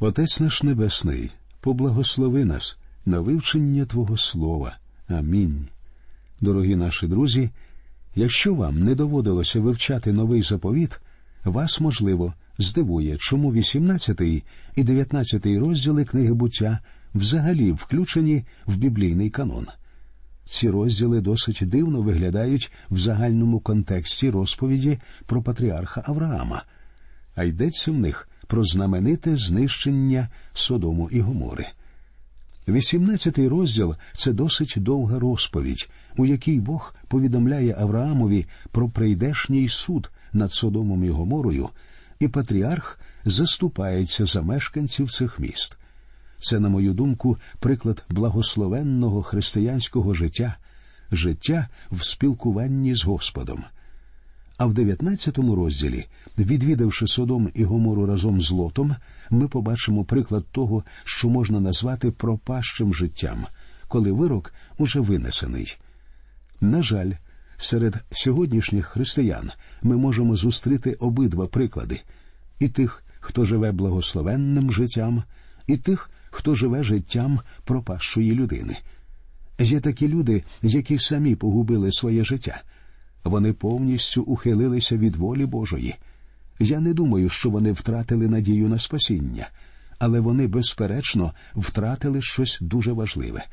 Отець наш Небесний, поблагослови нас на вивчення Твого Слова. Амінь. Дорогі наші друзі. Якщо вам не доводилося вивчати новий заповіт, вас, можливо, здивує, чому 18 і 19 розділи книги буття взагалі включені в біблійний канон. Ці розділи досить дивно виглядають в загальному контексті розповіді про патріарха Авраама, а йдеться в них про знамените знищення Содому і Гомори. 18 розділ це досить довга розповідь, у якій Бог повідомляє Авраамові про прийдешній суд над Содомом і Гоморою, і патріарх заступається за мешканців цих міст. Це, на мою думку, приклад благословенного християнського життя, життя в спілкуванні з Господом. А в 19 розділі, відвідавши Содом і Гомору разом з Лотом, ми побачимо приклад того, що можна назвати пропащим життям, коли вирок уже винесений. На жаль, серед сьогоднішніх християн ми можемо зустріти обидва приклади і тих, хто живе благословенним життям, і тих, хто живе життям пропащої людини. Є такі люди, які самі погубили своє життя. Вони повністю ухилилися від волі Божої. Я не думаю, що вони втратили надію на спасіння, але вони, безперечно, втратили щось дуже важливе.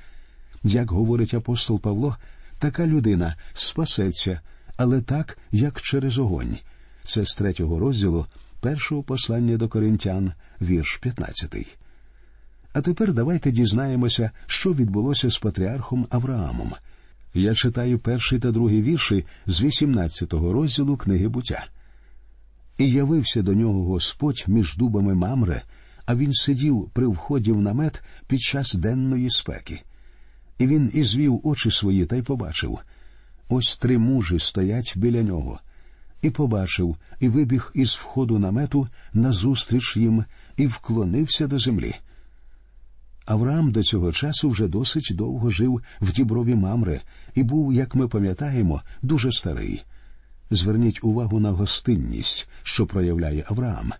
Як говорить апостол Павло, така людина спасеться, але так, як через огонь. Це з третього розділу першого послання до коринтян, вірш 15. А тепер давайте дізнаємося, що відбулося з патріархом Авраамом. Я читаю перший та другий вірші з 18-го розділу книги буття. І явився до нього Господь між дубами Мамре, а він сидів при вході в намет під час денної спеки. І він ізвів очі свої та й побачив ось три мужі стоять біля нього, і побачив, і вибіг із входу намету назустріч їм, і вклонився до землі. Авраам до цього часу вже досить довго жив в діброві Мамре і був, як ми пам'ятаємо, дуже старий. Зверніть увагу на гостинність, що проявляє Авраам.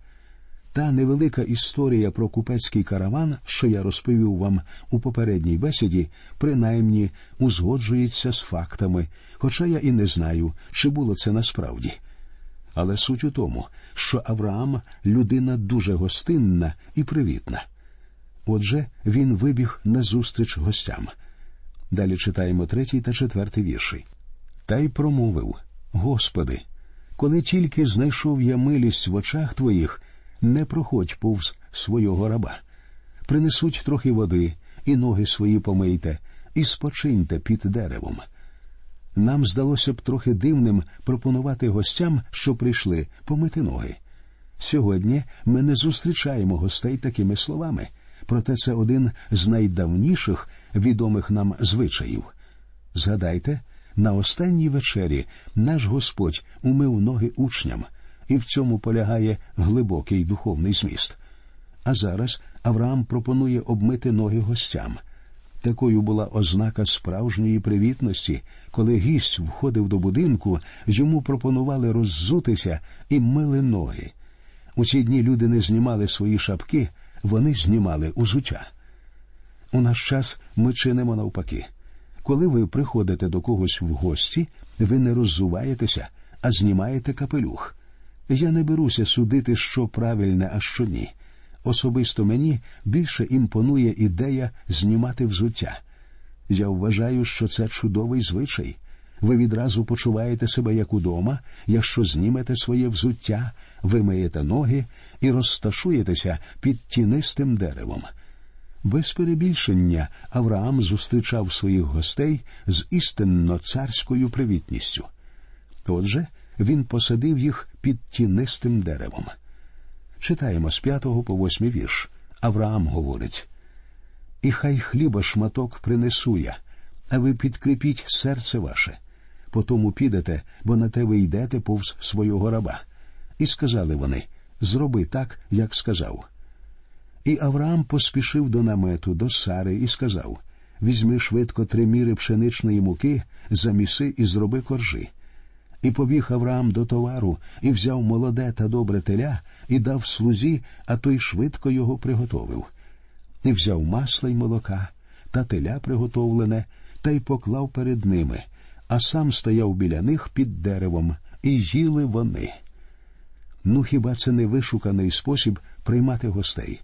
Та невелика історія про купецький караван, що я розповів вам у попередній бесіді, принаймні узгоджується з фактами, хоча я і не знаю, чи було це насправді. Але суть у тому, що Авраам людина дуже гостинна і привітна. Отже, він вибіг назустріч гостям. Далі читаємо третій та четвертий вірші. Та й промовив Господи, коли тільки знайшов я милість в очах твоїх, не проходь повз свого раба. Принесуть трохи води, і ноги свої помийте, і спочиньте під деревом. Нам здалося б трохи дивним пропонувати гостям, що прийшли, помити ноги. Сьогодні ми не зустрічаємо гостей такими словами, проте це один з найдавніших відомих нам звичаїв. Згадайте, на останній вечері наш Господь умив ноги учням, і в цьому полягає глибокий духовний зміст. А зараз Авраам пропонує обмити ноги гостям. Такою була ознака справжньої привітності, коли гість входив до будинку, йому пропонували роззутися і мили ноги. У ці дні люди не знімали свої шапки, вони знімали узуття. У наш час ми чинимо навпаки. Коли ви приходите до когось в гості, ви не роззуваєтеся, а знімаєте капелюх. Я не беруся судити, що правильне, а що ні. Особисто мені більше імпонує ідея знімати взуття. Я вважаю, що це чудовий звичай. Ви відразу почуваєте себе як удома, якщо знімете своє взуття, вимиєте ноги і розташуєтеся під тінистим деревом. Без перебільшення Авраам зустрічав своїх гостей з істинно царською привітністю. Отже, він посадив їх під тінистим деревом. Читаємо з п'ятого по восьмий вірш. Авраам говорить І хай хліба шматок принесу я, а ви підкріпіть серце ваше. Потому підете, бо на те ви йдете повз свого раба. І сказали вони Зроби так, як сказав. І Авраам поспішив до намету, до Сари, і сказав Візьми швидко три міри пшеничної муки, заміси і зроби коржі. І побіг Авраам до товару, і взяв молоде та добре теля, і дав слузі, а той швидко його приготовив. І взяв масла й молока, та теля приготовлене, та й поклав перед ними, а сам стояв біля них під деревом, і їли вони. Ну, хіба це не вишуканий спосіб приймати гостей?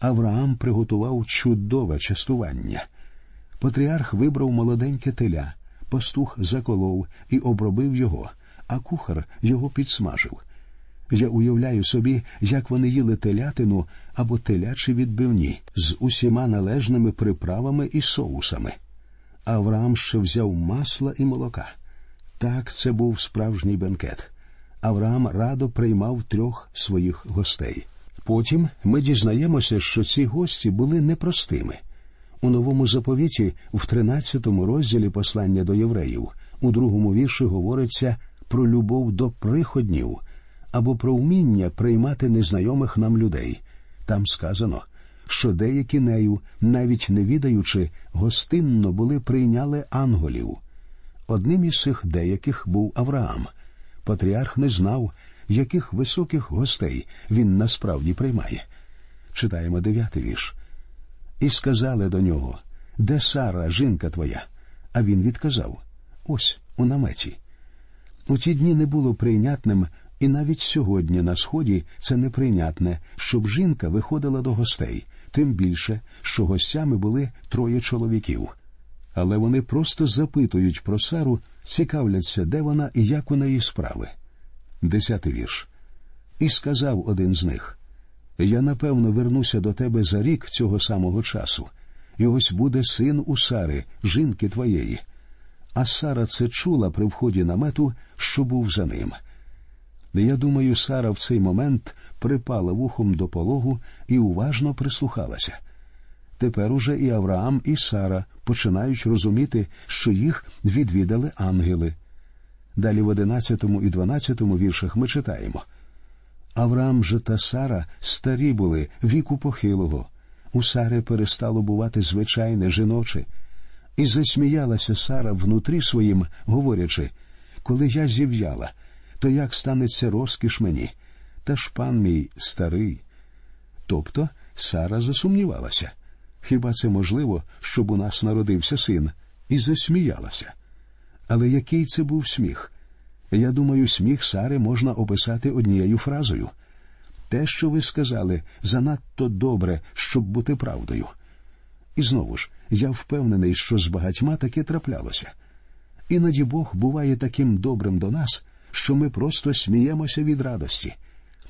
Авраам приготував чудове частування. Патріарх вибрав молоденьке теля, пастух заколов і обробив його, а кухар його підсмажив. Я уявляю собі, як вони їли телятину або телячі відбивні з усіма належними приправами і соусами. Авраам ще взяв масла і молока. Так це був справжній бенкет. Авраам радо приймав трьох своїх гостей. Потім ми дізнаємося, що ці гості були непростими. У новому заповіті, в 13 розділі послання до євреїв, у другому вірші говориться про любов до приходнів або про вміння приймати незнайомих нам людей. Там сказано, що деякі нею, навіть не відаючи, гостинно були прийняли анголів. Одним із цих деяких був Авраам. Патріарх не знав, яких високих гостей він насправді приймає. Читаємо дев'ятий вірш. І сказали до нього Де Сара, жінка твоя? А він відказав Ось у наметі. У ті дні не було прийнятним, і навіть сьогодні на сході це неприйнятне, щоб жінка виходила до гостей, тим більше, що гостями були троє чоловіків. Але вони просто запитують про Сару, цікавляться, де вона і як у неї справи. Десятий вірш. І сказав один з них Я напевно вернуся до тебе за рік цього самого часу, і ось буде син у Сари, жінки твоєї. А Сара це чула при вході намету, що був за ним. Я думаю, Сара в цей момент припала вухом до пологу і уважно прислухалася. Тепер уже і Авраам, і Сара починають розуміти, що їх відвідали ангели. Далі в одинадцятому і дванадцятому віршах ми читаємо Авраам же та Сара старі були віку похилого. У Сари перестало бувати звичайне жіноче. І засміялася Сара внутрі своїм, говорячи коли я зів'яла, то як станеться розкіш мені? Та ж пан мій старий. Тобто Сара засумнівалася. Хіба це можливо, щоб у нас народився син? І засміялася. Але який це був сміх? Я думаю, сміх Сари можна описати однією фразою. Те, що ви сказали, занадто добре, щоб бути правдою. І знову ж, я впевнений, що з багатьма таке траплялося. Іноді Бог буває таким добрим до нас, що ми просто сміємося від радості.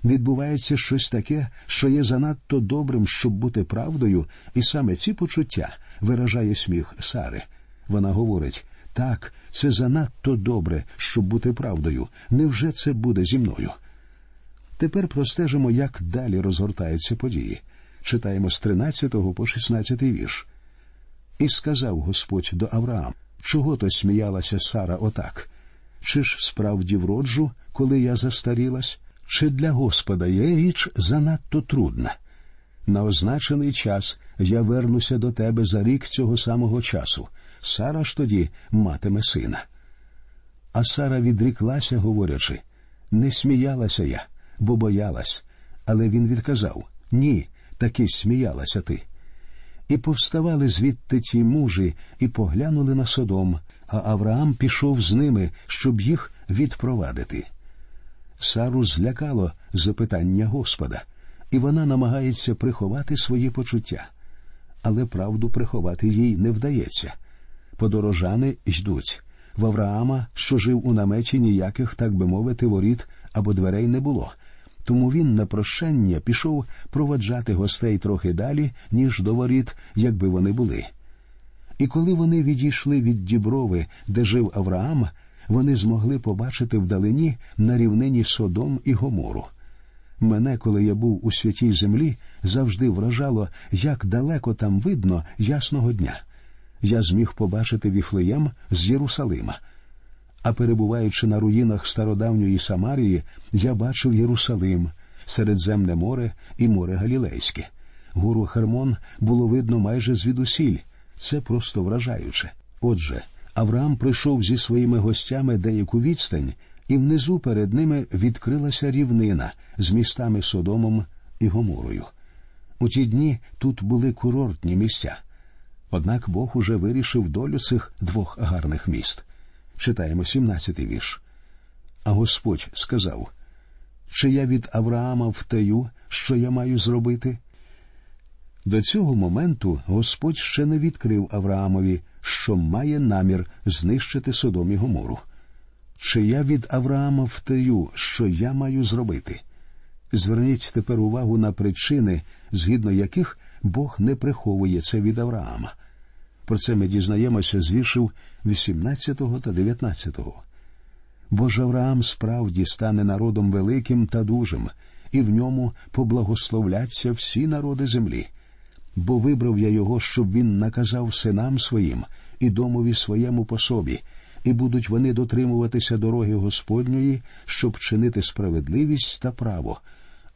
Відбувається щось таке, що є занадто добрим, щоб бути правдою, і саме ці почуття виражає сміх Сари. Вона говорить так, це занадто добре, щоб бути правдою. Невже це буде зі мною? Тепер простежимо, як далі розгортаються події. Читаємо з 13 по 16 вірш. І сказав Господь до Авраам, чого то сміялася Сара отак? Чи ж справді вроджу, коли я застарілась, чи для Господа є річ занадто трудна? На означений час я вернуся до тебе за рік цього самого часу. Сара ж тоді матиме сина. А Сара відріклася, говорячи не сміялася я, бо боялась. Але він відказав Ні, таки сміялася ти. І повставали звідти ті мужі і поглянули на содом, а Авраам пішов з ними, щоб їх відпровадити. Сару злякало запитання Господа, і вона намагається приховати свої почуття, але правду приховати їй не вдається. Подорожани йдуть. В Авраама, що жив у наметі, ніяких, так би мовити, воріт або дверей не було. Тому він на прощання пішов проваджати гостей трохи далі, ніж до воріт, якби вони були. І коли вони відійшли від діброви, де жив Авраам, вони змогли побачити вдалині на рівнині Содом і Гомору. Мене, коли я був у святій землі, завжди вражало, як далеко там видно ясного дня. Я зміг побачити Віфлеєм з Єрусалима. А перебуваючи на руїнах стародавньої Самарії, я бачив Єрусалим, Середземне море і море Галілейське. Гору Хермон було видно майже звідусіль. Це просто вражаюче. Отже, Авраам прийшов зі своїми гостями деяку відстань, і внизу перед ними відкрилася рівнина з містами Содомом і Гоморою. У ті дні тут були курортні місця. Однак Бог уже вирішив долю цих двох гарних міст. Читаємо 17-й вірш. А Господь сказав: Чи я від Авраама втаю, що я маю зробити? До цього моменту Господь ще не відкрив Авраамові, що має намір знищити Содом і Гомору. Чи я від Авраама втаю, що я маю зробити? Зверніть тепер увагу на причини, згідно яких Бог не приховує це від Авраама. Про це ми дізнаємося з віршів 18 та 19. Бо ж Авраам справді стане народом великим та дужим, і в ньому поблагословляться всі народи землі. Бо вибрав я його, щоб він наказав синам своїм і домові своєму по собі, і будуть вони дотримуватися дороги Господньої, щоб чинити справедливість та право,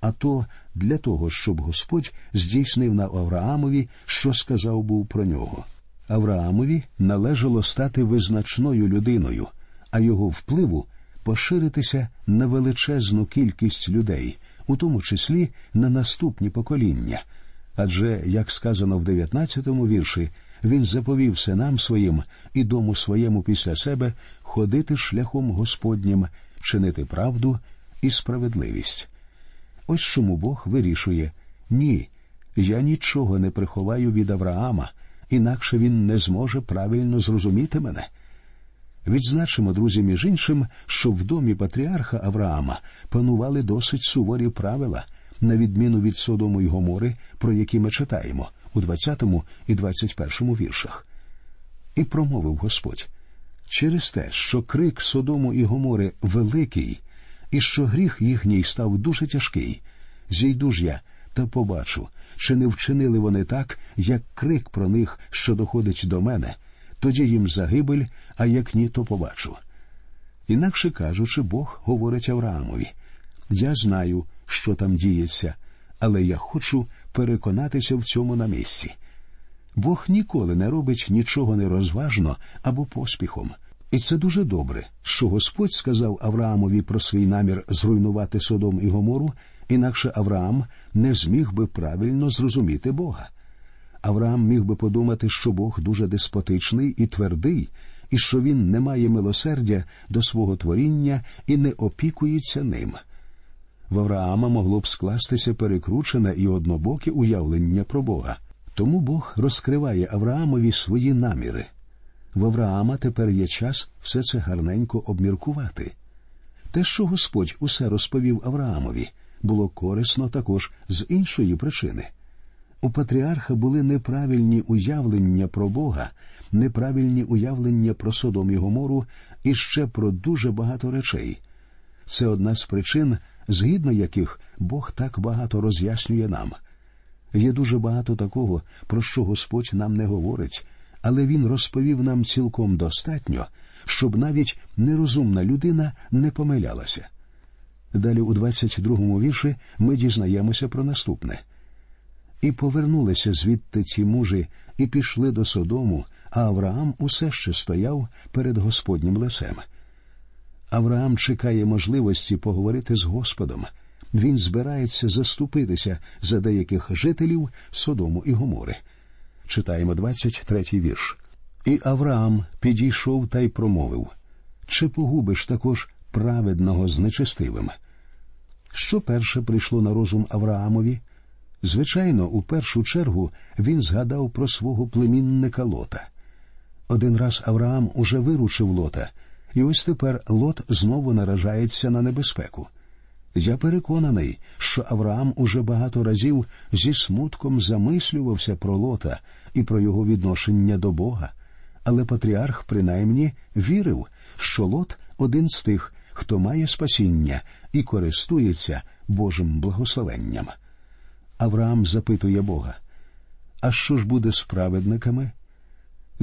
а то для того, щоб Господь здійснив на Авраамові, що сказав був про нього. Авраамові належало стати визначною людиною, а його впливу поширитися на величезну кількість людей, у тому числі на наступні покоління. Адже, як сказано в 19-му вірші, він заповів синам своїм і дому своєму після себе ходити шляхом Господнім, чинити правду і справедливість. Ось чому Бог вирішує ні, я нічого не приховаю від Авраама, інакше він не зможе правильно зрозуміти мене. Відзначимо, друзі, між іншим, що в домі патріарха Авраама панували досить суворі правила, на відміну від Содому й Гомори, про які ми читаємо у 20 і 21 віршах. І промовив Господь через те, що крик Содому і Гомори великий, і що гріх їхній став дуже тяжкий. Зійду ж я та побачу, чи не вчинили вони так, як крик про них, що доходить до мене, тоді їм загибель, а як ні, то побачу. Інакше кажучи, Бог говорить Авраамові Я знаю, що там діється, але я хочу переконатися в цьому на місці. Бог ніколи не робить нічого нерозважно або поспіхом. І це дуже добре, що Господь сказав Авраамові про свій намір зруйнувати Содом і Гомору, інакше Авраам не зміг би правильно зрозуміти Бога. Авраам міг би подумати, що Бог дуже деспотичний і твердий, і що він не має милосердя до свого творіння і не опікується ним. В Авраама могло б скластися перекручене і однобоке уявлення про Бога. Тому Бог розкриває Авраамові свої наміри. В Авраама тепер є час все це гарненько обміркувати. Те, що Господь усе розповів Авраамові, було корисно також з іншої причини. У патріарха були неправильні уявлення про Бога, неправильні уявлення про Содом і Гомору і ще про дуже багато речей. Це одна з причин, згідно яких Бог так багато роз'яснює нам. Є дуже багато такого, про що Господь нам не говорить, але Він розповів нам цілком достатньо, щоб навіть нерозумна людина не помилялася. Далі у 22-му вірші ми дізнаємося про наступне. І повернулися звідти ці мужі, і пішли до Содому, а Авраам усе ще стояв перед Господнім лицем. Авраам чекає можливості поговорити з Господом. Він збирається заступитися за деяких жителів Содому і Гомори. Читаємо 23-й вірш. І Авраам підійшов та й промовив Чи погубиш також праведного з нечестивим? Що перше прийшло на розум Авраамові? Звичайно, у першу чергу він згадав про свого племінника Лота. Один раз Авраам уже виручив Лота, і ось тепер Лот знову наражається на небезпеку. Я переконаний, що Авраам уже багато разів зі смутком замислювався про Лота і про його відношення до Бога, але патріарх принаймні вірив, що Лот один з тих, хто має спасіння і користується Божим благословенням. Авраам запитує Бога, а що ж буде з праведниками?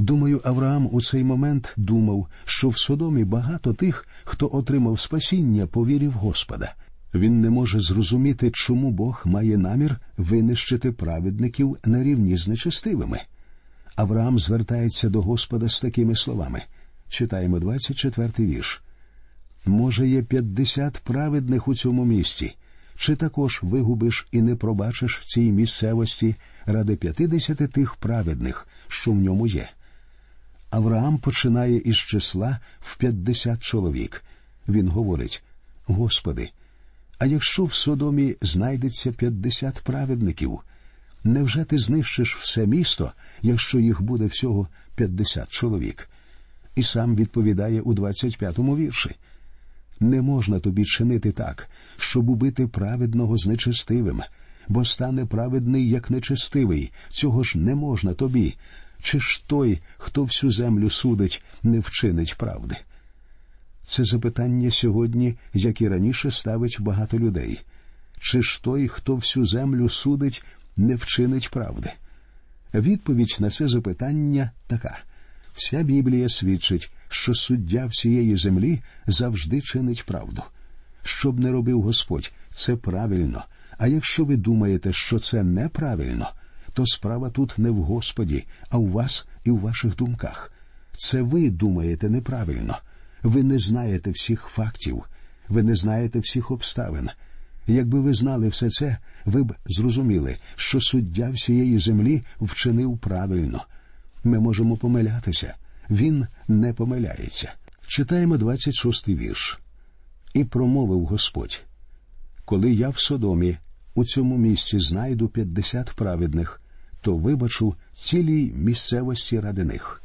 Думаю, Авраам у цей момент думав, що в Содомі багато тих, хто отримав спасіння по вірі в Господа. Він не може зрозуміти, чому Бог має намір винищити праведників на рівні з нечестивими. Авраам звертається до Господа з такими словами. Читаємо 24-й вірш. Може, є п'ятдесят праведних у цьому місці, чи також вигубиш і не пробачиш цій місцевості ради п'ятидесяти тих праведних, що в ньому є. Авраам починає із числа в п'ятдесят чоловік. Він говорить Господи, а якщо в Содомі знайдеться п'ятдесят праведників, невже ти знищиш все місто, якщо їх буде всього п'ятдесят чоловік? І сам відповідає у двадцять п'ятому вірші. Не можна тобі чинити так, щоб убити праведного з нечестивим, бо стане праведний, як нечестивий, цього ж не можна тобі. Чи ж той, хто всю землю судить, не вчинить правди? Це запитання сьогодні, як і раніше, ставить багато людей. Чи ж той, хто всю землю судить, не вчинить правди? Відповідь на це запитання така вся Біблія свідчить, що суддя всієї землі завжди чинить правду. Щоб не робив Господь, це правильно. А якщо ви думаєте, що це неправильно, то справа тут не в Господі, а у вас і в ваших думках. Це ви думаєте неправильно. Ви не знаєте всіх фактів, ви не знаєте всіх обставин. Якби ви знали все це, ви б зрозуміли, що суддя всієї землі вчинив правильно. Ми можемо помилятися, він не помиляється. Читаємо 26-й вірш. І промовив Господь: Коли я в Содомі у цьому місці знайду п'ятдесят праведних, то вибачу цілій місцевості ради них.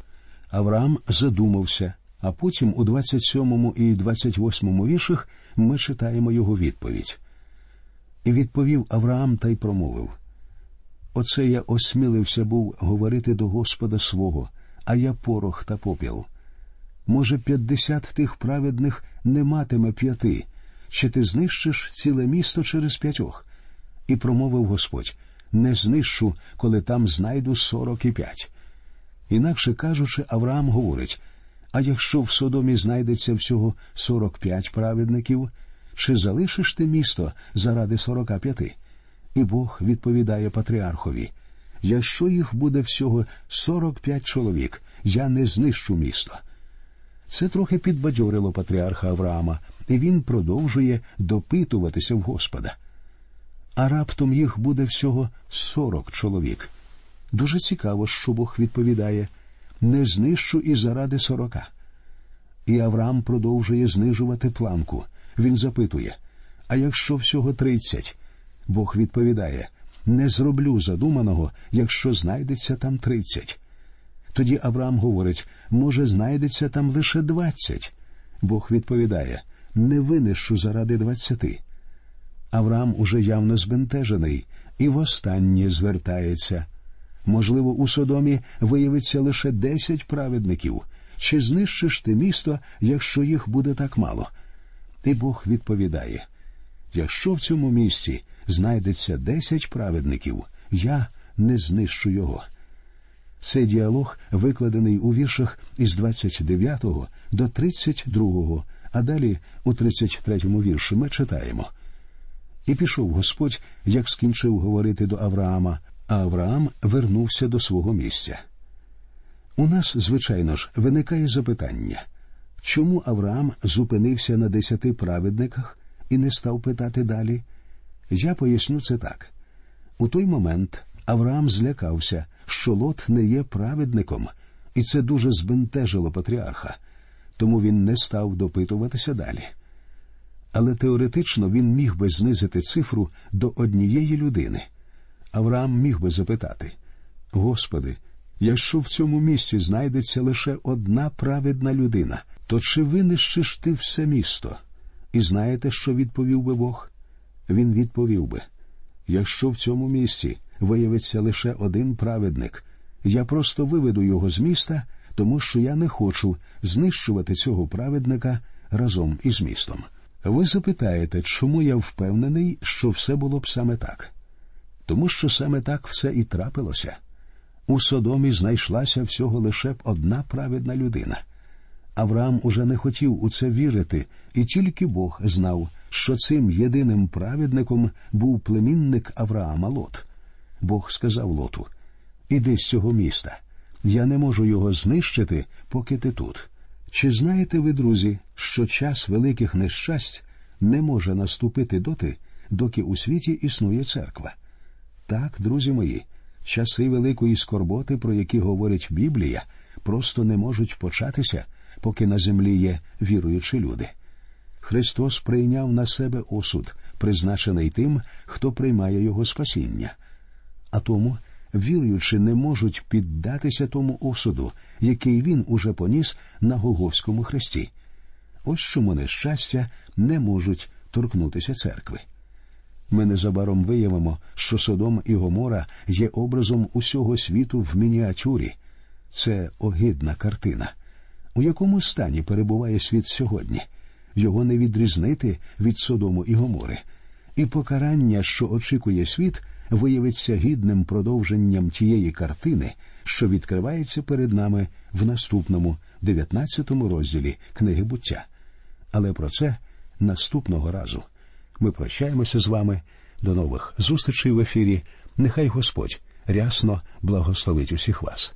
Авраам задумався, а потім у 27 і 28 віршах ми читаємо його відповідь. І відповів Авраам та й промовив Оце я осмілився був говорити до Господа свого, а я порох та попіл. Може, п'ятдесят тих праведних не матиме п'яти, чи ти знищиш ціле місто через п'ятьох? І промовив Господь не знищу, коли там знайду сорок і п'ять. Інакше кажучи, Авраам говорить а якщо в Содомі знайдеться всього сорок п'ять праведників, чи залишиш ти місто заради сорока п'яти? І Бог відповідає патріархові якщо їх буде всього сорок п'ять чоловік, я не знищу місто. Це трохи підбадьорило патріарха Авраама, і він продовжує допитуватися в Господа. А раптом їх буде всього сорок чоловік. Дуже цікаво, що Бог відповідає не знищу і заради сорока. І Авраам продовжує знижувати планку. Він запитує А якщо всього тридцять? Бог відповідає не зроблю задуманого, якщо знайдеться там тридцять. Тоді Авраам говорить може, знайдеться там лише двадцять. Бог відповідає не винищу заради двадцяти. Авраам уже явно збентежений і востаннє звертається. Можливо, у Содомі виявиться лише десять праведників. Чи знищиш ти місто, якщо їх буде так мало? І Бог відповідає якщо в цьому місті знайдеться десять праведників, я не знищу його. Цей діалог викладений у віршах із 29 до 32, а далі у 33 вірші ми читаємо. І пішов Господь, як скінчив говорити до Авраама, а Авраам вернувся до свого місця. У нас, звичайно ж, виникає запитання чому Авраам зупинився на десяти праведниках і не став питати далі? Я поясню це так. У той момент Авраам злякався, що Лот не є праведником, і це дуже збентежило патріарха, тому він не став допитуватися далі. Але теоретично він міг би знизити цифру до однієї людини. Авраам міг би запитати Господи, якщо в цьому місці знайдеться лише одна праведна людина, то чи винищиш ти все місто? І знаєте, що відповів би Бог? Він відповів би якщо в цьому місці виявиться лише один праведник, я просто виведу його з міста, тому що я не хочу знищувати цього праведника разом із містом. Ви запитаєте, чому я впевнений, що все було б саме так? тому що саме так все і трапилося. У Содомі знайшлася всього лише б одна праведна людина. Авраам уже не хотів у це вірити, і тільки Бог знав, що цим єдиним праведником був племінник Авраама Лот. Бог сказав Лоту Іди з цього міста. Я не можу його знищити, поки ти тут. Чи знаєте ви, друзі, що час великих нещасть не може наступити доти, доки у світі існує церква? Так, друзі мої, часи великої скорботи, про які говорить Біблія, просто не можуть початися, поки на землі є віруючі люди. Христос прийняв на себе осуд, призначений тим, хто приймає Його спасіння. А тому віруючи, не можуть піддатися тому осуду, який він уже поніс на Голговському хресті. Ось чому нещастя не можуть торкнутися церкви. Ми незабаром виявимо, що Содом і Гомора є образом усього світу в мініатюрі. Це огидна картина. У якому стані перебуває світ сьогодні? Його не відрізнити від Содому і Гомори. І покарання, що очікує світ, виявиться гідним продовженням тієї картини, що відкривається перед нами в наступному 19 розділі книги буття. Але про це наступного разу. Ми прощаємося з вами. До нових зустрічей в ефірі. Нехай Господь рясно благословить усіх вас.